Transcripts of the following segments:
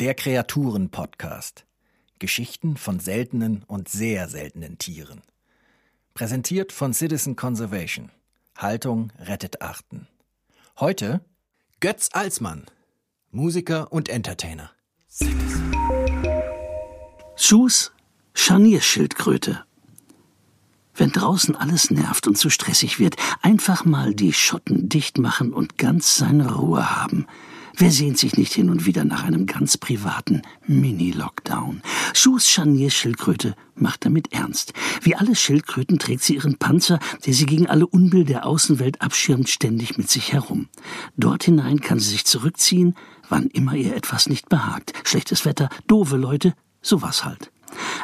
Der Kreaturen-Podcast. Geschichten von seltenen und sehr seltenen Tieren. Präsentiert von Citizen Conservation. Haltung rettet Arten. Heute Götz Alsmann, Musiker und Entertainer. Sus Scharnierschildkröte. Wenn draußen alles nervt und zu stressig wird, einfach mal die Schotten dicht machen und ganz seine Ruhe haben – Wer sehnt sich nicht hin und wieder nach einem ganz privaten Mini-Lockdown? Schuhs Scharnierschildkröte macht damit ernst. Wie alle Schildkröten trägt sie ihren Panzer, der sie gegen alle Unbill der Außenwelt abschirmt, ständig mit sich herum. Dort hinein kann sie sich zurückziehen, wann immer ihr etwas nicht behagt. Schlechtes Wetter, doofe Leute, sowas halt.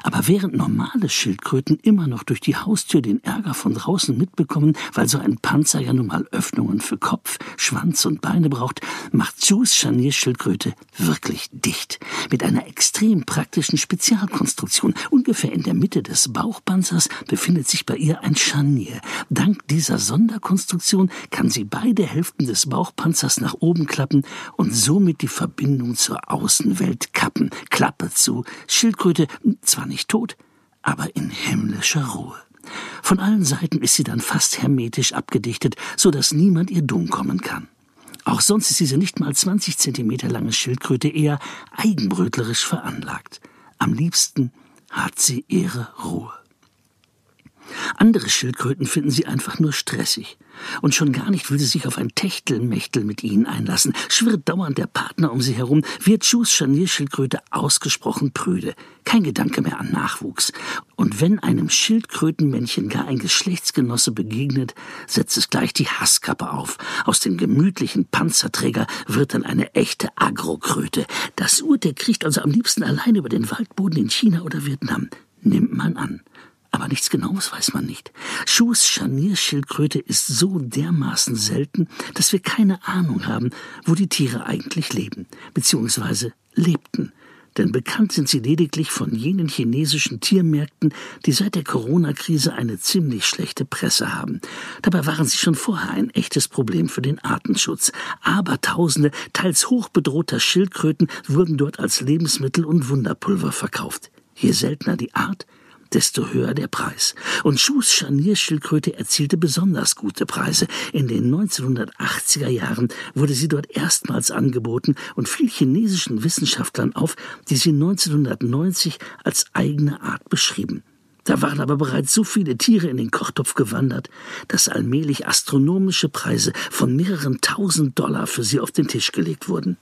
Aber während normale Schildkröten immer noch durch die Haustür den Ärger von draußen mitbekommen, weil so ein Panzer ja nun mal Öffnungen für Kopf, Schwanz und Beine braucht, macht Sus Scharnierschildkröte wirklich dicht. Mit einer extrem praktischen Spezialkonstruktion. Ungefähr in der Mitte des Bauchpanzers befindet sich bei ihr ein Scharnier. Dank dieser Sonderkonstruktion kann sie beide Hälften des Bauchpanzers nach oben klappen und somit die Verbindung zur Außenwelt kappen. Klappe zu. Schildkröte zwar nicht tot, aber in himmlischer Ruhe. Von allen Seiten ist sie dann fast hermetisch abgedichtet, so dass niemand ihr dumm kommen kann. Auch sonst ist diese nicht mal 20 Zentimeter lange Schildkröte eher eigenbrötlerisch veranlagt. Am liebsten hat sie ihre Ruhe. Andere Schildkröten finden sie einfach nur stressig. Und schon gar nicht will sie sich auf ein Techtelmechtel mit ihnen einlassen. Schwirrt dauernd der Partner um sie herum, wird Chus Scharnierschildkröte ausgesprochen prüde. Kein Gedanke mehr an Nachwuchs. Und wenn einem Schildkrötenmännchen gar ein Geschlechtsgenosse begegnet, setzt es gleich die Hasskappe auf. Aus dem gemütlichen Panzerträger wird dann eine echte Agrokröte. Das Urtier kriecht also am liebsten allein über den Waldboden in China oder Vietnam. Nimmt man an. Aber nichts Genaues weiß man nicht. Schuhs Scharnierschildkröte ist so dermaßen selten, dass wir keine Ahnung haben, wo die Tiere eigentlich leben, beziehungsweise lebten. Denn bekannt sind sie lediglich von jenen chinesischen Tiermärkten, die seit der Corona-Krise eine ziemlich schlechte Presse haben. Dabei waren sie schon vorher ein echtes Problem für den Artenschutz. Aber Tausende, teils hochbedrohter Schildkröten wurden dort als Lebensmittel und Wunderpulver verkauft. Je seltener die Art, desto höher der Preis. Und Schuhs Scharnierschildkröte erzielte besonders gute Preise. In den 1980er Jahren wurde sie dort erstmals angeboten und fiel chinesischen Wissenschaftlern auf, die sie 1990 als eigene Art beschrieben. Da waren aber bereits so viele Tiere in den Kochtopf gewandert, dass allmählich astronomische Preise von mehreren tausend Dollar für sie auf den Tisch gelegt wurden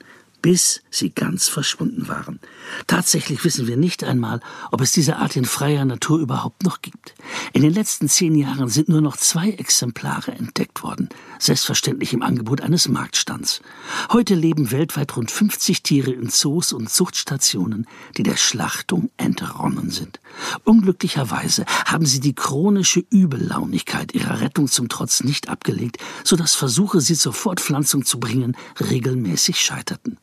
bis sie ganz verschwunden waren. Tatsächlich wissen wir nicht einmal, ob es diese Art in freier Natur überhaupt noch gibt. In den letzten zehn Jahren sind nur noch zwei Exemplare entdeckt worden, selbstverständlich im Angebot eines Marktstands. Heute leben weltweit rund 50 Tiere in Zoos und Zuchtstationen, die der Schlachtung entronnen sind. Unglücklicherweise haben sie die chronische Übellaunigkeit ihrer Rettung zum Trotz nicht abgelegt, so dass Versuche, sie zur Fortpflanzung zu bringen, regelmäßig scheiterten.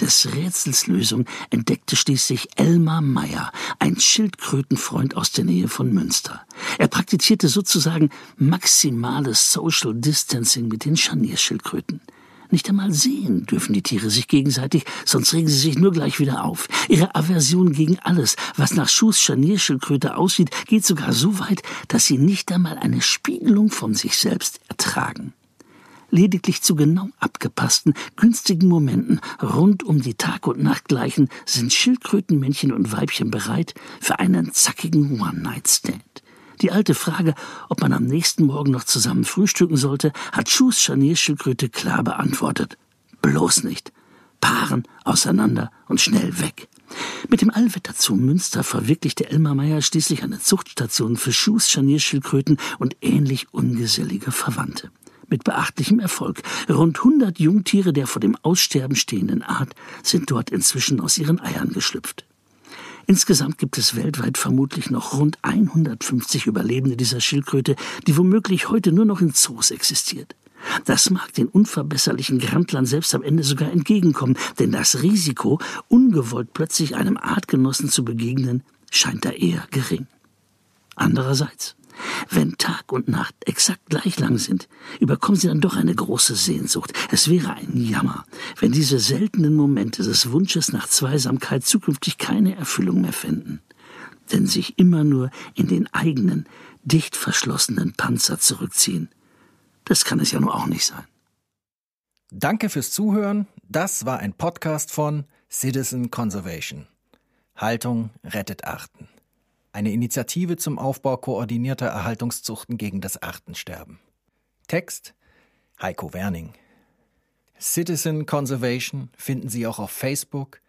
Des Rätsels Lösung entdeckte schließlich Elmar Meyer, ein Schildkrötenfreund aus der Nähe von Münster. Er praktizierte sozusagen maximales Social Distancing mit den Scharnierschildkröten. Nicht einmal sehen dürfen die Tiere sich gegenseitig, sonst regen sie sich nur gleich wieder auf. Ihre Aversion gegen alles, was nach Schuhs Scharnierschildkröte aussieht, geht sogar so weit, dass sie nicht einmal eine Spiegelung von sich selbst ertragen lediglich zu genau abgepassten, günstigen Momenten rund um die Tag- und Nachtgleichen sind Schildkrötenmännchen und Weibchen bereit für einen zackigen One-Night-Stand. Die alte Frage, ob man am nächsten Morgen noch zusammen frühstücken sollte, hat Schuhs Scharnierschildkröte klar beantwortet. Bloß nicht. Paaren, auseinander und schnell weg. Mit dem Allwetter zu Münster verwirklichte Elmar Meyer schließlich eine Zuchtstation für Schuhs Scharnierschildkröten und ähnlich ungesellige Verwandte mit beachtlichem Erfolg. Rund 100 Jungtiere der vor dem Aussterben stehenden Art sind dort inzwischen aus ihren Eiern geschlüpft. Insgesamt gibt es weltweit vermutlich noch rund 150 Überlebende dieser Schildkröte, die womöglich heute nur noch in Zoos existiert. Das mag den unverbesserlichen Grandlern selbst am Ende sogar entgegenkommen, denn das Risiko, ungewollt plötzlich einem Artgenossen zu begegnen, scheint da eher gering. Andererseits, Wenn Tag und Nacht exakt gleich lang sind, überkommen sie dann doch eine große Sehnsucht. Es wäre ein Jammer, wenn diese seltenen Momente des Wunsches nach Zweisamkeit zukünftig keine Erfüllung mehr finden. Denn sich immer nur in den eigenen, dicht verschlossenen Panzer zurückziehen, das kann es ja nur auch nicht sein. Danke fürs Zuhören. Das war ein Podcast von Citizen Conservation. Haltung rettet Arten. Eine Initiative zum Aufbau koordinierter Erhaltungszuchten gegen das Artensterben. Text Heiko Werning. Citizen Conservation finden Sie auch auf Facebook,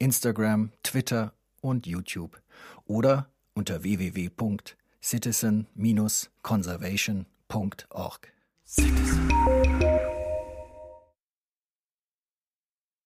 Instagram, Twitter und YouTube oder unter www.citizen-conservation.org. Citizen.